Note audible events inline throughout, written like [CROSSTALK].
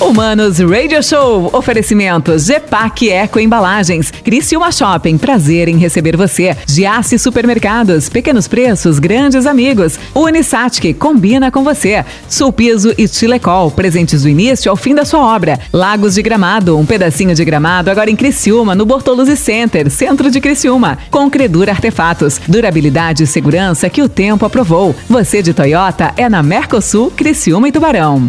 Humanos Radio Show. Oferecimento Gepac Eco Embalagens. Criciúma Shopping. Prazer em receber você. Giasse Supermercados. Pequenos preços, grandes amigos. Unisat que combina com você. Sulpiso e Chilecol. Presentes do início ao fim da sua obra. Lagos de Gramado. Um pedacinho de gramado agora em Criciúma, no Bortoluzzi Center, centro de Criciúma. Com Credura Artefatos. Durabilidade e segurança que o tempo aprovou. Você de Toyota é na Mercosul, Criciúma e Tubarão.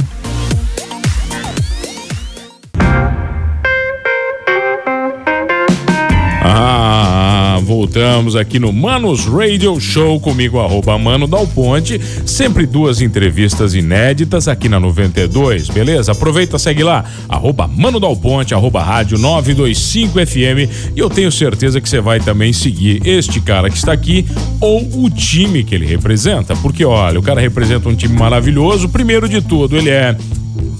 Voltamos aqui no Manos Radio Show comigo, arroba Mano Dal Ponte. Sempre duas entrevistas inéditas aqui na 92, beleza? Aproveita, segue lá, arroba Mano Dal Ponte, arroba Rádio 925 FM. E eu tenho certeza que você vai também seguir este cara que está aqui ou o time que ele representa. Porque, olha, o cara representa um time maravilhoso. Primeiro de tudo, ele é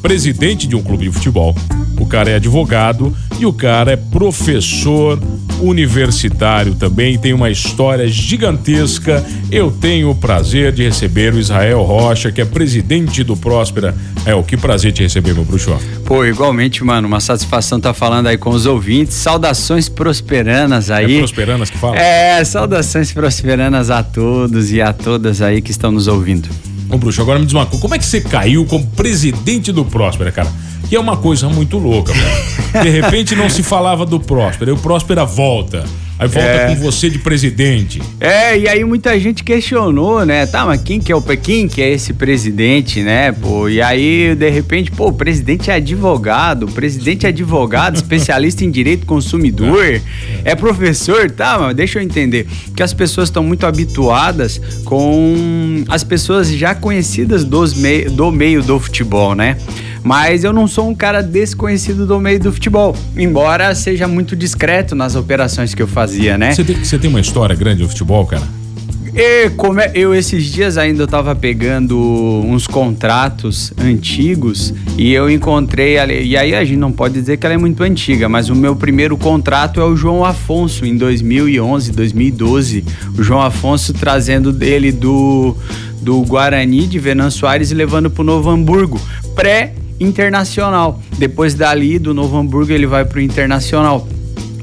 presidente de um clube de futebol. O cara é advogado e o cara é professor universitário também, tem uma história gigantesca. Eu tenho o prazer de receber o Israel Rocha, que é presidente do Próspera. É, o que prazer te receber, meu bruxo. Pô, igualmente, mano, uma satisfação estar tá falando aí com os ouvintes. Saudações prosperanas aí. É prosperanas que fala? É, saudações prosperanas a todos e a todas aí que estão nos ouvindo. Ô, bruxo, agora me diz uma coisa, como é que você caiu como presidente do Próspera, cara? Que é uma coisa muito louca, velho. De repente não se falava do Próspera, e o Próspera volta. Aí volta é. com você de presidente. É, e aí muita gente questionou, né? Tá, mas quem que é o quem que é esse presidente, né? Pô, e aí de repente, pô, o presidente é advogado, o presidente é advogado, especialista em direito consumidor, é, é professor, tá? Mas deixa eu entender que as pessoas estão muito habituadas com as pessoas já conhecidas dos mei do meio do futebol, né? Mas eu não sou um cara desconhecido do meio do futebol, embora seja muito discreto nas operações que eu fazia, né? Você tem, você tem uma história grande do futebol, cara? E como é, eu esses dias ainda estava pegando uns contratos antigos e eu encontrei ali, e aí a gente não pode dizer que ela é muito antiga, mas o meu primeiro contrato é o João Afonso em 2011, 2012. O João Afonso trazendo dele do do Guarani de Venâncio Aires e levando para o Novo Hamburgo, pré internacional. Depois dali, do Novo Hamburgo, ele vai para o internacional.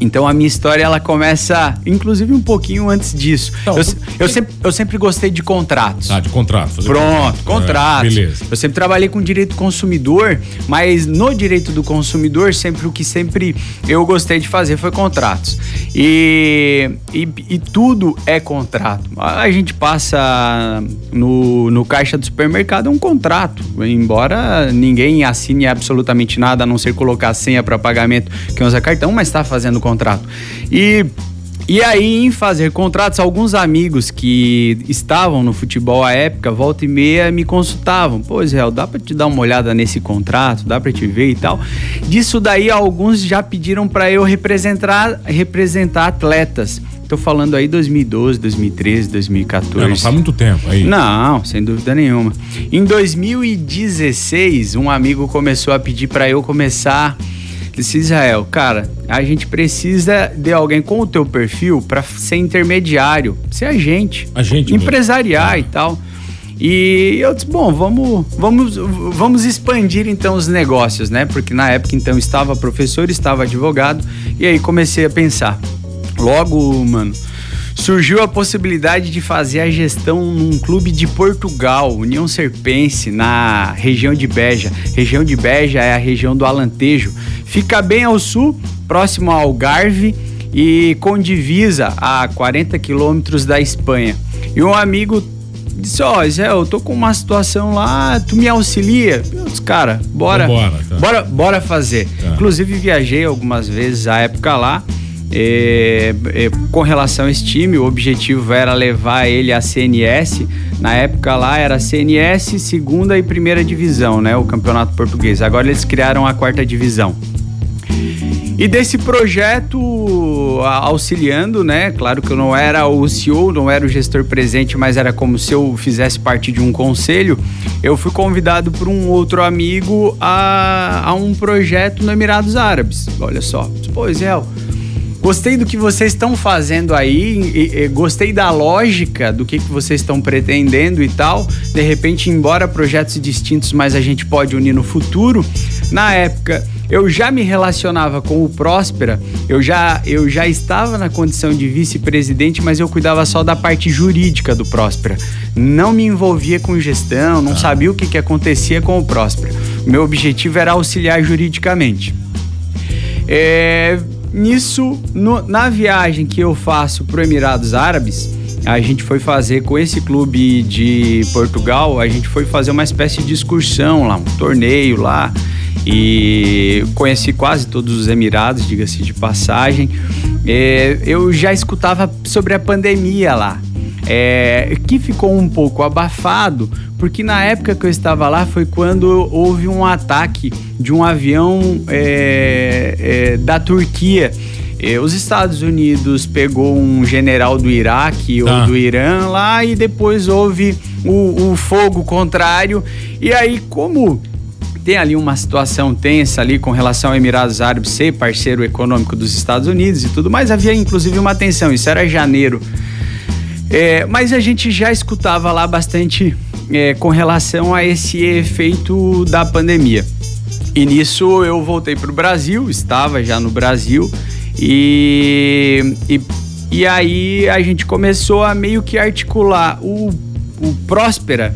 Então a minha história ela começa, inclusive, um pouquinho antes disso. Então, eu, eu, sempre, eu sempre gostei de contratos. Ah, de contratos. Pronto, contratos. É, beleza. Eu sempre trabalhei com direito consumidor, mas no direito do consumidor, sempre o que sempre eu gostei de fazer foi contratos. E, e, e tudo é contrato. A gente passa no, no caixa do supermercado é um contrato, embora ninguém assine absolutamente nada, a não ser colocar a senha para pagamento que usa cartão, mas está fazendo contrato contrato. E e aí, em fazer contratos, alguns amigos que estavam no futebol à época, volta e meia, me consultavam. Pô, Israel, dá pra te dar uma olhada nesse contrato? Dá pra te ver e tal? Disso daí, alguns já pediram para eu representar, representar atletas. Tô falando aí 2012, 2013, 2014. Não, não faz muito tempo aí. Não, sem dúvida nenhuma. Em 2016, um amigo começou a pedir para eu começar Disse Israel, cara, a gente precisa de alguém com o teu perfil para ser intermediário, ser agente, agente empresariar mesmo. e tal. E eu disse, bom, vamos, vamos, vamos expandir então os negócios, né? Porque na época então estava professor, estava advogado, e aí comecei a pensar. Logo, mano, surgiu a possibilidade de fazer a gestão num clube de Portugal, União Serpense, na região de Beja. Região de Beja é a região do Alantejo. Fica bem ao sul, próximo ao Algarve e com divisa a 40 quilômetros da Espanha. E um amigo disse: Ó, oh, Zé, eu tô com uma situação lá, tu me auxilia? Eu disse, cara, bora, bora, tá. bora, bora fazer. Tá. Inclusive, viajei algumas vezes à época lá. É, é, com relação a esse time, o objetivo era levar ele à CNS. Na época lá era CNS, segunda e primeira divisão, né? O campeonato português. Agora eles criaram a quarta divisão. E desse projeto, auxiliando, né? Claro que eu não era o CEO, não era o gestor presente, mas era como se eu fizesse parte de um conselho. Eu fui convidado por um outro amigo a, a um projeto no Emirados Árabes. Olha só, pois é, Gostei do que vocês estão fazendo aí, e, e, gostei da lógica do que, que vocês estão pretendendo e tal. De repente, embora projetos distintos, mas a gente pode unir no futuro. Na época, eu já me relacionava com o Próspera, eu já, eu já estava na condição de vice-presidente, mas eu cuidava só da parte jurídica do Próspera. Não me envolvia com gestão, não tá. sabia o que, que acontecia com o Próspera. Meu objetivo era auxiliar juridicamente. É, nisso, no, na viagem que eu faço para Emirados Árabes, a gente foi fazer com esse clube de Portugal, a gente foi fazer uma espécie de excursão lá, um torneio lá. E conheci quase todos os Emirados, diga-se de passagem. É, eu já escutava sobre a pandemia lá. É, que ficou um pouco abafado, porque na época que eu estava lá foi quando houve um ataque de um avião é, é, da Turquia. É, os Estados Unidos pegou um general do Iraque ou ah. do Irã lá e depois houve o, o fogo contrário. E aí, como tem ali uma situação tensa ali com relação ao Emirados Árabes ser parceiro econômico dos Estados Unidos e tudo mais, havia inclusive uma tensão, isso era janeiro. É, mas a gente já escutava lá bastante é, com relação a esse efeito da pandemia. E nisso eu voltei para o Brasil, estava já no Brasil, e, e, e aí a gente começou a meio que articular o, o Próspera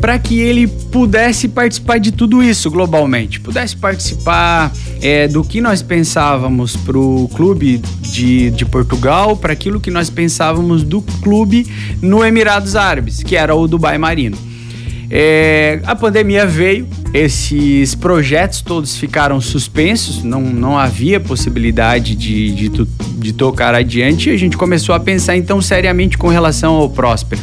para que ele pudesse participar de tudo isso globalmente, pudesse participar é, do que nós pensávamos para o clube de, de Portugal, para aquilo que nós pensávamos do clube no Emirados Árabes, que era o Dubai Marino. É, a pandemia veio, esses projetos todos ficaram suspensos, não, não havia possibilidade de, de, de tocar adiante e a gente começou a pensar então seriamente com relação ao Próspero.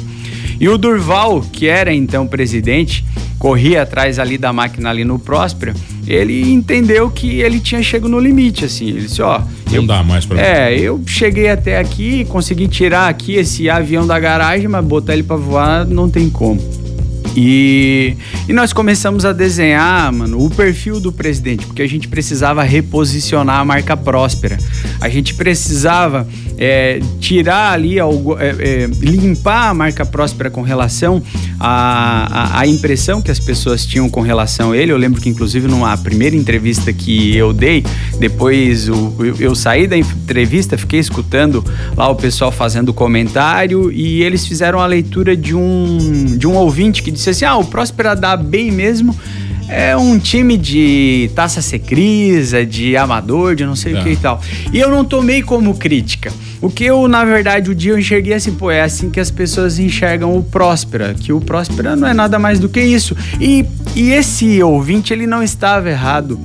E o Durval, que era então presidente, corria atrás ali da máquina ali no Próspero, ele entendeu que ele tinha chegado no limite, assim. Ele disse, ó. Não eu, dá mais pra É, eu cheguei até aqui, consegui tirar aqui esse avião da garagem, mas botar ele para voar não tem como. E, e nós começamos a desenhar, mano, o perfil do presidente, porque a gente precisava reposicionar a marca próspera. A gente precisava é, tirar ali, algo, é, é, limpar a marca próspera com relação à, à, impressão que as pessoas tinham com relação a ele. Eu lembro que, inclusive, numa primeira entrevista que eu dei, depois o, eu, eu saí da entrevista, fiquei escutando lá o pessoal fazendo comentário e eles fizeram a leitura de um, de um ouvinte que disse assim: ah, o Próspera dá bem mesmo. É um time de taça secrisa, de amador, de não sei é. o que e tal. E eu não tomei como crítica. O que eu, na verdade, o dia eu enxerguei assim, pô, é assim que as pessoas enxergam o Próspera, que o Próspera não é nada mais do que isso. E, e esse ouvinte, ele não estava errado.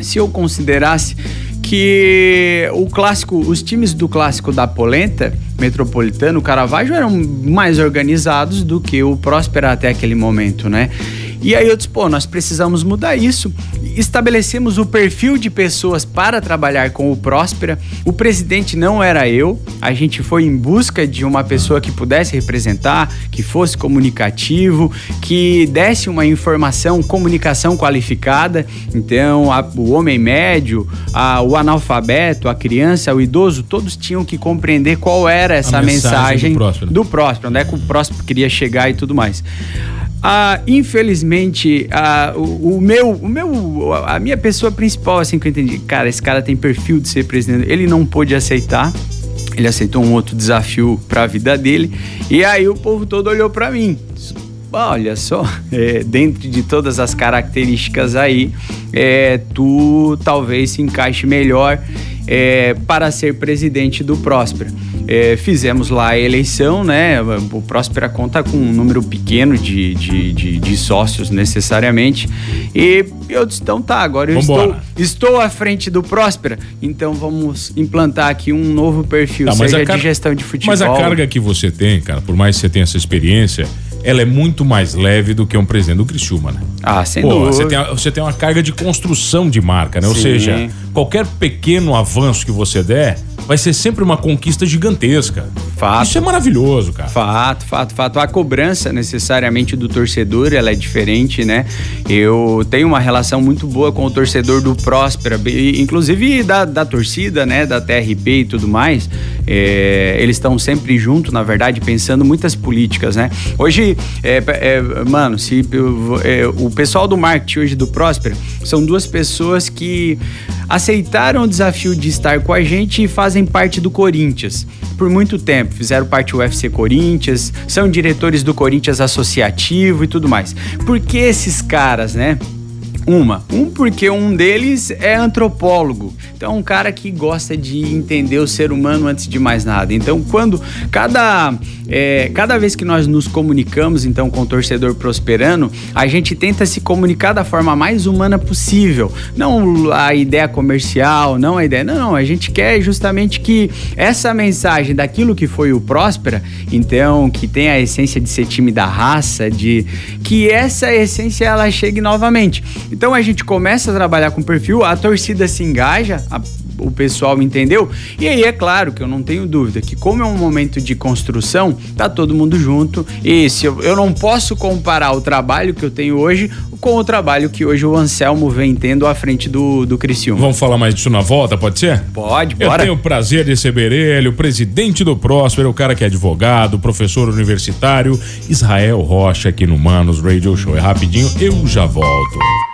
Se eu considerasse que o clássico, os times do clássico da Polenta, Metropolitano, Caravaggio eram mais organizados do que o Próspera até aquele momento, né? E aí eu disse, pô, nós precisamos mudar isso. Estabelecemos o perfil de pessoas para trabalhar com o Próspera. O presidente não era eu. A gente foi em busca de uma pessoa que pudesse representar, que fosse comunicativo, que desse uma informação, comunicação qualificada. Então, a, o homem médio, a, o analfabeto, a criança, o idoso, todos tinham que compreender qual era essa a mensagem, mensagem do Próspero. do Próspero, onde é que o Próspero queria chegar e tudo mais. Ah, infelizmente, ah, o, o, meu, o meu, a minha pessoa principal, assim que eu entendi, cara, esse cara tem perfil de ser presidente, ele não pôde aceitar. Ele aceitou um outro desafio para a vida dele. E aí o povo todo olhou para mim. Olha só, [LAUGHS] é, dentro de todas as características aí, é, tu talvez se encaixe melhor é, para ser presidente do Próspera. É, fizemos lá a eleição, né? O Próspera conta com um número pequeno de, de, de, de sócios necessariamente. E eu disse, então tá, agora eu estou, estou à frente do Próspera, então vamos implantar aqui um novo perfil, tá, seja de gestão de futebol. Mas a carga que você tem, cara, por mais que você tenha essa experiência, ela é muito mais leve do que um presidente do Criciúma, né? Ah, sem Pô, dúvida. Você tem, você tem uma carga de construção de marca, né? Sim. Ou seja, qualquer pequeno avanço que você der, vai ser sempre uma conquista gigantesca. Fato. Isso é maravilhoso, cara. Fato, fato, fato. A cobrança necessariamente do torcedor, ela é diferente, né? Eu tenho uma relação muito boa com o torcedor do Próspera, inclusive da, da torcida, né? Da TRP e tudo mais. É, eles estão sempre junto, na verdade, pensando muitas políticas, né? Hoje, é, é, mano, se é, o pessoal do marketing hoje do Próspera são duas pessoas que aceitaram o desafio de estar com a gente e fazem parte do Corinthians por muito tempo. Fizeram parte do UFC Corinthians, são diretores do Corinthians Associativo e tudo mais. Por que esses caras, né? Uma, um porque um deles é antropólogo. Então, um cara que gosta de entender o ser humano antes de mais nada. Então, quando cada, é, cada vez que nós nos comunicamos então com o torcedor prosperando, a gente tenta se comunicar da forma mais humana possível. Não a ideia comercial, não a ideia. Não, não. A gente quer justamente que essa mensagem daquilo que foi o Próspera, então, que tem a essência de ser time da raça, de que essa essência ela chegue novamente. Então a gente começa a trabalhar com perfil, a torcida se engaja, a, o pessoal entendeu. E aí é claro que eu não tenho dúvida que como é um momento de construção, tá todo mundo junto. E se eu, eu não posso comparar o trabalho que eu tenho hoje com o trabalho que hoje o Anselmo vem tendo à frente do, do Criciúma. Vamos falar mais disso na volta, pode ser? Pode, bora. Eu tenho o prazer de receber ele, o presidente do Próspero, o cara que é advogado, professor universitário, Israel Rocha, aqui no Manos Radio Show. É rapidinho, eu já volto.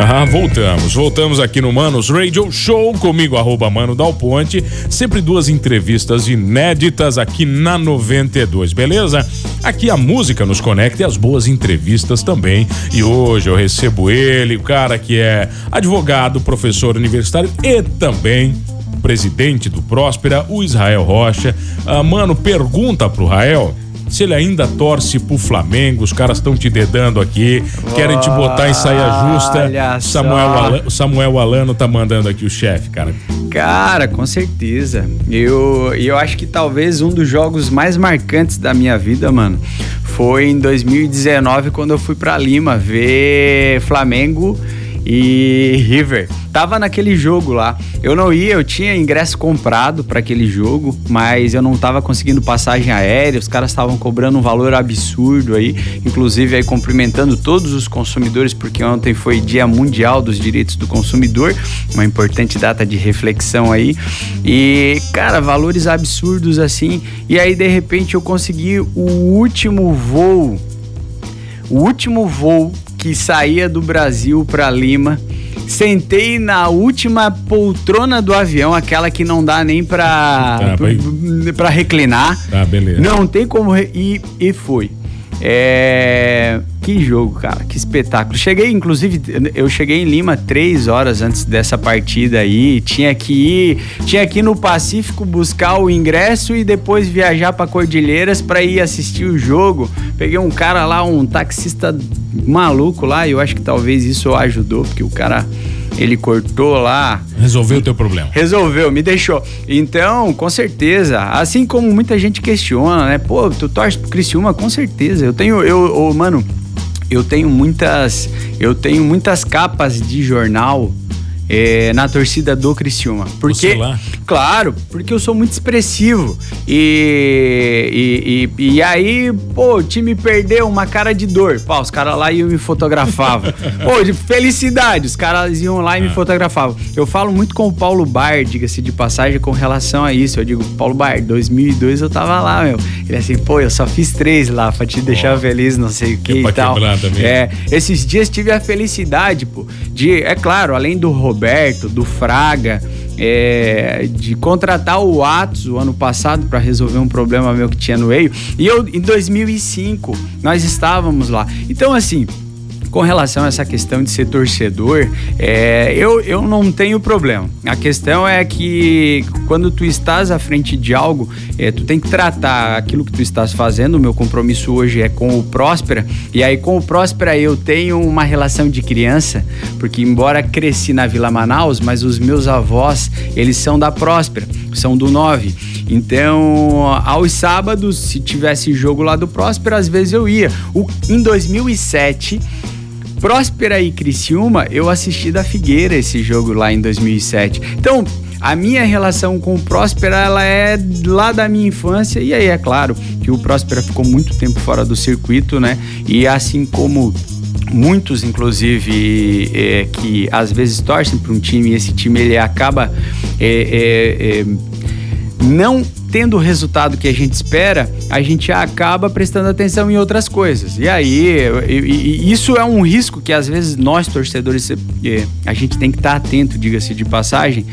Ah, voltamos. Voltamos aqui no Manos Radio Show comigo, arroba Mano Dal Ponte. Sempre duas entrevistas inéditas aqui na 92, beleza? Aqui a música nos conecta e as boas entrevistas também. E hoje eu recebo ele, o cara que é advogado, professor universitário e também presidente do Próspera, o Israel Rocha. Ah, mano, pergunta pro Rael se ele ainda torce pro Flamengo, os caras estão te dedando aqui, querem te botar em saia justa. Samuel, Alano, Samuel Alano tá mandando aqui o chefe, cara. Cara, com certeza. Eu, eu acho que talvez um dos jogos mais marcantes da minha vida, mano, foi em 2019 quando eu fui para Lima ver Flamengo e River. Tava naquele jogo lá. Eu não ia, eu tinha ingresso comprado para aquele jogo, mas eu não tava conseguindo passagem aérea. Os caras estavam cobrando um valor absurdo aí, inclusive aí cumprimentando todos os consumidores, porque ontem foi Dia Mundial dos Direitos do Consumidor, uma importante data de reflexão aí. E, cara, valores absurdos assim. E aí, de repente, eu consegui o último voo. O último voo que saía do Brasil para Lima. Sentei na última poltrona do avião, aquela que não dá nem pra, ah, pra reclinar. Ah, beleza. Não tem como. Re... E, e foi. É. Que jogo, cara, que espetáculo. Cheguei, inclusive, eu cheguei em Lima três horas antes dessa partida aí. Tinha que ir, tinha que ir no Pacífico buscar o ingresso e depois viajar para Cordilheiras para ir assistir o jogo. Peguei um cara lá, um taxista maluco lá, e eu acho que talvez isso ajudou, porque o cara ele cortou lá. Resolveu o teu problema. Resolveu, me deixou. Então, com certeza, assim como muita gente questiona, né? Pô, tu torce pro Criciúma, com certeza. Eu tenho, eu, eu mano, eu tenho muitas, eu tenho muitas capas de jornal é, na torcida do Criciúma. Porque, claro, porque eu sou muito expressivo. E, e, e, e, aí, pô, o time perdeu uma cara de dor. Pô, os caras lá iam me fotografavam. [LAUGHS] pô, de felicidade, os caras iam lá e me é. fotografavam. Eu falo muito com o Paulo Bar, diga-se de passagem, com relação a isso. Eu digo, Paulo Bar, 2002 eu tava lá, meu. Ele é assim, pô, eu só fiz três lá pra te deixar feliz, não sei o que e tal. Também. É, esses dias tive a felicidade, pô, de, é claro, além do Roberto, do Fraga, é, de contratar o Atos o ano passado para resolver um problema meu que tinha no EIO. E eu, em 2005, nós estávamos lá. Então, assim, com relação a essa questão de ser torcedor, é, eu, eu não tenho problema. A questão é que quando tu estás à frente de algo, é, tu tem que tratar aquilo que tu estás fazendo. O meu compromisso hoje é com o Próspera. E aí, com o Próspera, eu tenho uma relação de criança, porque embora cresci na Vila Manaus, mas os meus avós, eles são da Próspera, são do 9. Então, aos sábados, se tivesse jogo lá do Próspera, às vezes eu ia. O, em 2007 Próspera e Criciúma, eu assisti da Figueira esse jogo lá em 2007. Então, a minha relação com o Próspera, ela é lá da minha infância, e aí é claro que o Próspera ficou muito tempo fora do circuito, né? E assim como muitos inclusive é, que às vezes torcem para um time e esse time ele acaba é, é, não tendo o resultado que a gente espera, a gente acaba prestando atenção em outras coisas. E aí, isso é um risco que às vezes nós torcedores é, a gente tem que estar atento, diga-se de passagem,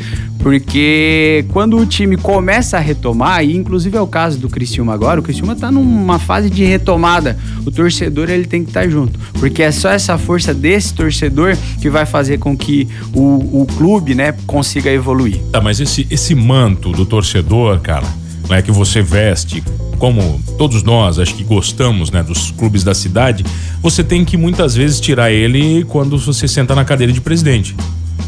porque quando o time começa a retomar, e inclusive é o caso do Criciúma agora, o Criciúma está numa fase de retomada. O torcedor ele tem que estar junto, porque é só essa força desse torcedor que vai fazer com que o, o clube, né, consiga evoluir. Tá, mas esse esse manto do torcedor, cara, né, que você veste, como todos nós, acho que gostamos, né, dos clubes da cidade, você tem que muitas vezes tirar ele quando você senta na cadeira de presidente.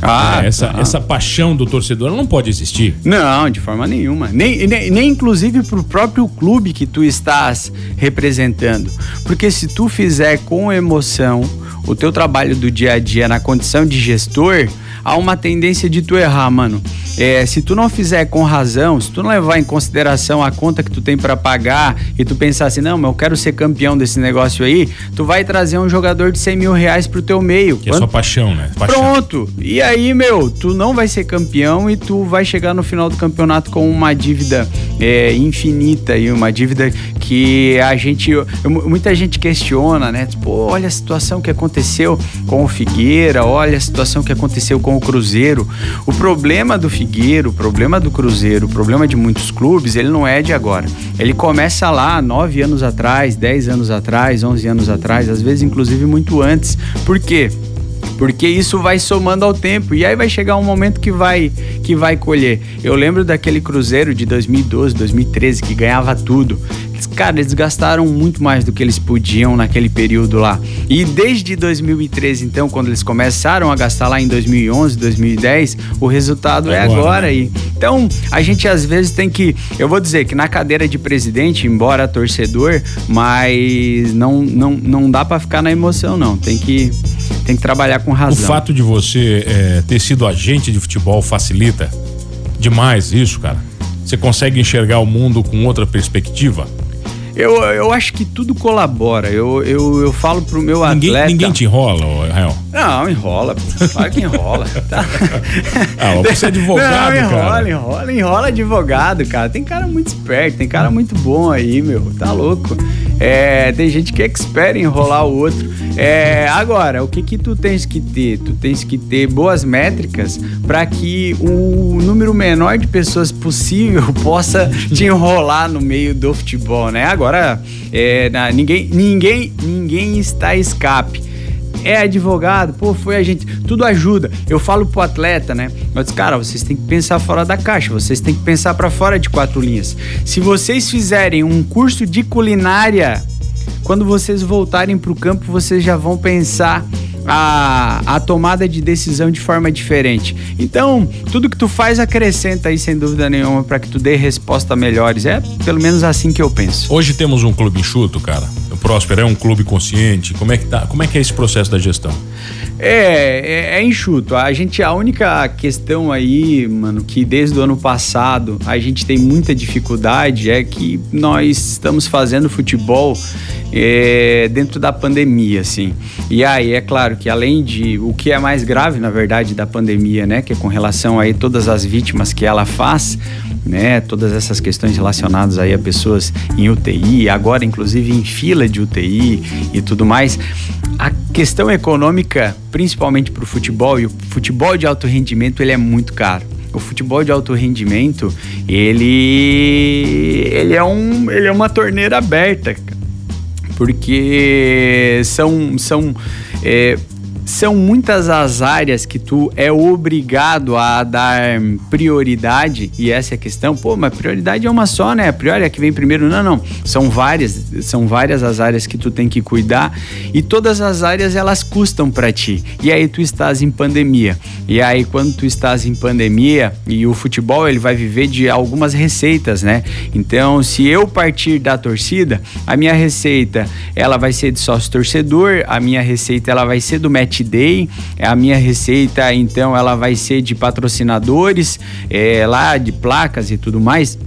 Ah, essa, tá. essa paixão do torcedor não pode existir. Não, de forma nenhuma. Nem, nem, nem inclusive pro próprio clube que tu estás representando. Porque se tu fizer com emoção o teu trabalho do dia a dia na condição de gestor, há uma tendência de tu errar, mano. É, se tu não fizer com razão, se tu não levar em consideração a conta que tu tem para pagar e tu pensar assim, não, mas eu quero ser campeão desse negócio aí, tu vai trazer um jogador de 100 mil reais pro teu meio. Que Quando... é sua paixão, né? Paixão. Pronto. E aí, meu, tu não vai ser campeão e tu vai chegar no final do campeonato com uma dívida é, infinita e uma dívida que a gente, muita gente questiona, né? Tipo, olha a situação que aconteceu com o Figueira, olha a situação que aconteceu com o Cruzeiro. O problema do Figueiro, o problema do Cruzeiro, o problema de muitos clubes, ele não é de agora. Ele começa lá nove anos atrás, dez anos atrás, onze anos atrás, às vezes inclusive muito antes. Por quê? porque isso vai somando ao tempo e aí vai chegar um momento que vai que vai colher. Eu lembro daquele Cruzeiro de 2012, 2013 que ganhava tudo. Cara, eles gastaram muito mais do que eles podiam naquele período lá. E desde 2013, então, quando eles começaram a gastar lá em 2011, 2010, o resultado é, é agora, agora aí. Então, a gente às vezes tem que, eu vou dizer que na cadeira de presidente, embora torcedor, mas não não, não dá para ficar na emoção não. Tem que tem que trabalhar com razão. O fato de você é, ter sido agente de futebol facilita demais isso, cara. Você consegue enxergar o mundo com outra perspectiva? Eu, eu acho que tudo colabora. Eu, eu, eu falo pro meu ninguém, atleta. Ninguém te enrola, Rael? Não, enrola. Claro que enrola. Tá? [LAUGHS] Ah, você é advogado, Não, enrola, cara. enrola, enrola advogado, cara. Tem cara muito esperto, tem cara muito bom aí, meu. Tá louco. É, tem gente que é expert em enrolar o outro. É, agora, o que que tu tens que ter? Tu tens que ter boas métricas para que o número menor de pessoas possível [LAUGHS] possa te enrolar no meio do futebol, né? Agora, é, ninguém, ninguém, ninguém está escape é advogado, pô, foi a gente, tudo ajuda. Eu falo pro atleta, né? Mas, cara, vocês têm que pensar fora da caixa, vocês têm que pensar para fora de quatro linhas. Se vocês fizerem um curso de culinária, quando vocês voltarem pro campo, vocês já vão pensar a, a tomada de decisão de forma diferente. Então, tudo que tu faz acrescenta aí, sem dúvida nenhuma, para que tu dê resposta melhores. É pelo menos assim que eu penso. Hoje temos um clube enxuto, cara. O Próspero é um clube consciente. Como é que tá? Como é que é esse processo da gestão? É, é, é, enxuto. A gente, a única questão aí, mano, que desde o ano passado a gente tem muita dificuldade é que nós estamos fazendo futebol é, dentro da pandemia, assim. E aí, é claro que além de o que é mais grave, na verdade, da pandemia, né, que é com relação aí todas as vítimas que ela faz, né, todas essas questões relacionadas aí a pessoas em UTI, agora inclusive em fila de UTI e tudo mais. A questão econômica, principalmente para o futebol, e o futebol de alto rendimento, ele é muito caro. O futebol de alto rendimento, ele, ele, é, um, ele é uma torneira aberta, porque são, são é, são muitas as áreas que tu é obrigado a dar prioridade, e essa é a questão. Pô, mas prioridade é uma só, né? A priori é que vem primeiro. Não, não. São várias, são várias as áreas que tu tem que cuidar e todas as áreas elas custam para ti. E aí tu estás em pandemia. E aí quando tu estás em pandemia e o futebol ele vai viver de algumas receitas, né? Então, se eu partir da torcida, a minha receita ela vai ser de sócio torcedor, a minha receita ela vai ser do match Day. A minha receita, então, ela vai ser de patrocinadores, é, lá de placas e tudo mais.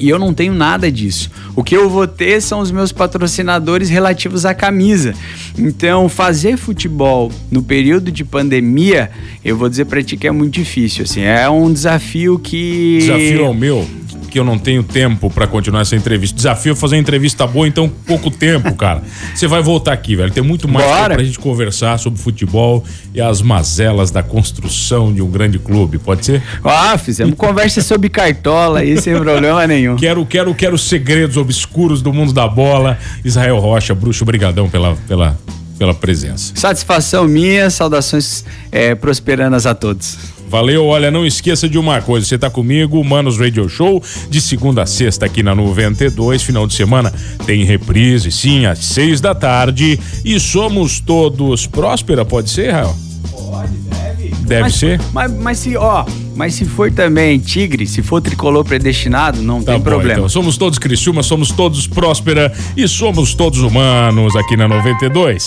E eu não tenho nada disso. O que eu vou ter são os meus patrocinadores relativos à camisa. Então, fazer futebol no período de pandemia, eu vou dizer para ti que é muito difícil. Assim, é um desafio que. Desafio ao meu que eu não tenho tempo para continuar essa entrevista. Desafio é fazer uma entrevista boa, então pouco tempo, cara. Você vai voltar aqui, velho. Tem muito mais Bora. pra gente conversar sobre futebol e as mazelas da construção de um grande clube, pode ser? Ah, fizemos conversa sobre cartola aí sem problema nenhum. Quero, quero, quero segredos obscuros do mundo da bola. Israel Rocha, bruxo, brigadão pela, pela, pela presença. Satisfação minha, saudações é, prosperanas a todos. Valeu, olha, não esqueça de uma coisa, você tá comigo, Manos Radio Show, de segunda a sexta aqui na 92, final de semana tem reprise, sim, às seis da tarde, e somos todos próspera, pode ser, Rael? Pode, deve. Deve mas, ser? Mas, mas se, ó, mas se for também tigre, se for tricolor predestinado, não tá tem bom, problema. Então, somos todos Criciúma, somos todos próspera e somos todos humanos aqui na 92.